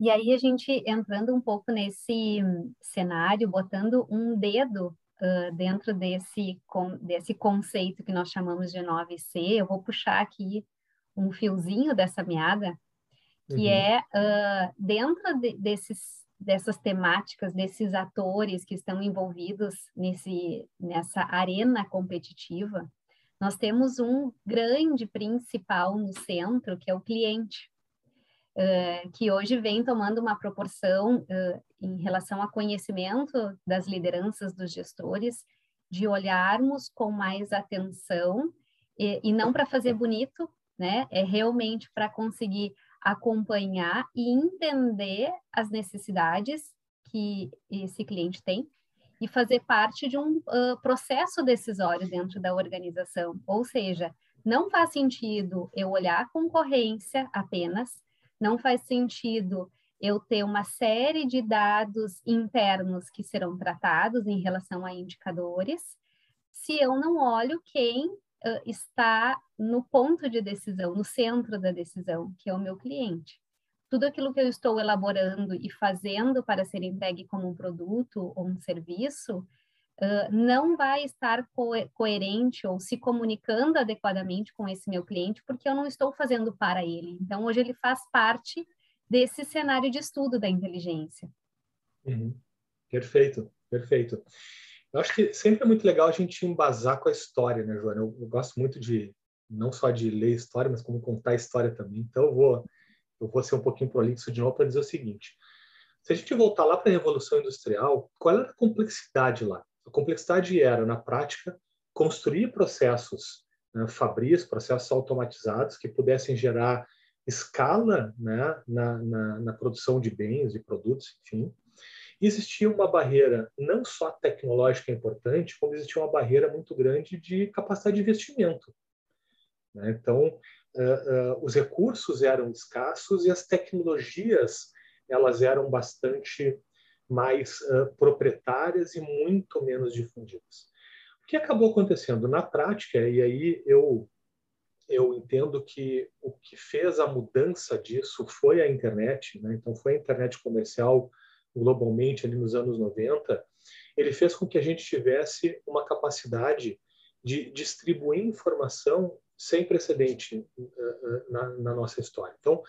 E aí a gente entrando um pouco nesse cenário, botando um dedo uh, dentro desse, com, desse conceito que nós chamamos de 9C, eu vou puxar aqui um fiozinho dessa meada, que uhum. é uh, dentro de, desses, dessas temáticas, desses atores que estão envolvidos nesse, nessa arena competitiva, nós temos um grande principal no centro, que é o cliente uh, que hoje vem tomando uma proporção uh, em relação a conhecimento das lideranças dos gestores, de olharmos com mais atenção e, e não para fazer bonito, né? É realmente para conseguir acompanhar e entender as necessidades que esse cliente tem e fazer parte de um uh, processo decisório dentro da organização. Ou seja, não faz sentido eu olhar a concorrência apenas não faz sentido eu ter uma série de dados internos que serão tratados em relação a indicadores, se eu não olho quem uh, está no ponto de decisão, no centro da decisão, que é o meu cliente. Tudo aquilo que eu estou elaborando e fazendo para ser entregue como um produto ou um serviço, Não vai estar co coerente ou se comunicando adequadamente com esse meu cliente, porque eu não estou fazendo para ele. Então, hoje ele faz parte desse cenário de estudo da inteligência. Uhum. Perfeito, perfeito. Eu acho que sempre é muito legal a gente embasar com a história, né, Joana? Eu, eu gosto muito de, não só de ler história, mas como contar história também. Então, eu vou, eu vou ser um pouquinho prolixo de novo para dizer o seguinte. Se a gente voltar lá para a Revolução Industrial, qual era a complexidade lá? A complexidade era, na prática, construir processos né, fabris, processos automatizados que pudessem gerar escala né, na, na, na, produção de bens e produtos, enfim. Existia uma barreira não só tecnológica importante, como existia uma barreira muito grande de capacidade de investimento. Né? Então, uh, uh, os recursos eram escassos e as tecnologias elas eram bastante mais uh, proprietárias e muito menos difundidas. O que acabou acontecendo na prática, e aí eu eu entendo que o que fez a mudança disso foi a internet, né? então foi a internet comercial globalmente ali nos anos 90, ele fez com que a gente tivesse uma capacidade de distribuir informação sem precedente na, na nossa história. Então,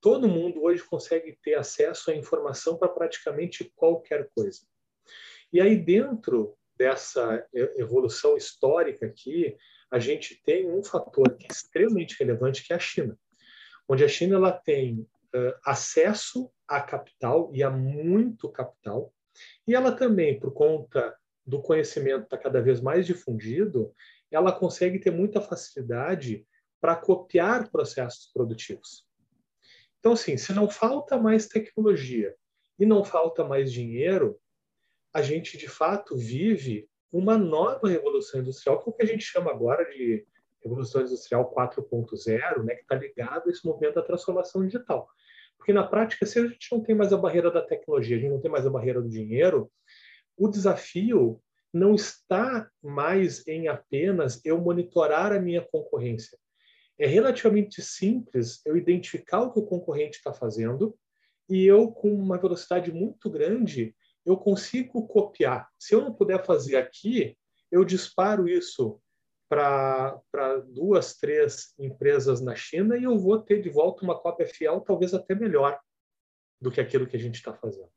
todo mundo hoje consegue ter acesso à informação para praticamente qualquer coisa. E aí, dentro dessa evolução histórica aqui, a gente tem um fator que é extremamente relevante, que é a China, onde a China ela tem uh, acesso a capital e a muito capital, e ela também, por conta do conhecimento estar tá cada vez mais difundido, ela consegue ter muita facilidade para copiar processos produtivos. Então, assim, se não falta mais tecnologia e não falta mais dinheiro, a gente de fato vive uma nova revolução industrial, que é o que a gente chama agora de revolução industrial 4.0, né, que está ligado a esse movimento da transformação digital. Porque na prática, se a gente não tem mais a barreira da tecnologia, a gente não tem mais a barreira do dinheiro, o desafio não está mais em apenas eu monitorar a minha concorrência, é relativamente simples eu identificar o que o concorrente está fazendo e eu, com uma velocidade muito grande, eu consigo copiar. Se eu não puder fazer aqui, eu disparo isso para duas, três empresas na China e eu vou ter de volta uma cópia fiel, talvez até melhor do que aquilo que a gente está fazendo.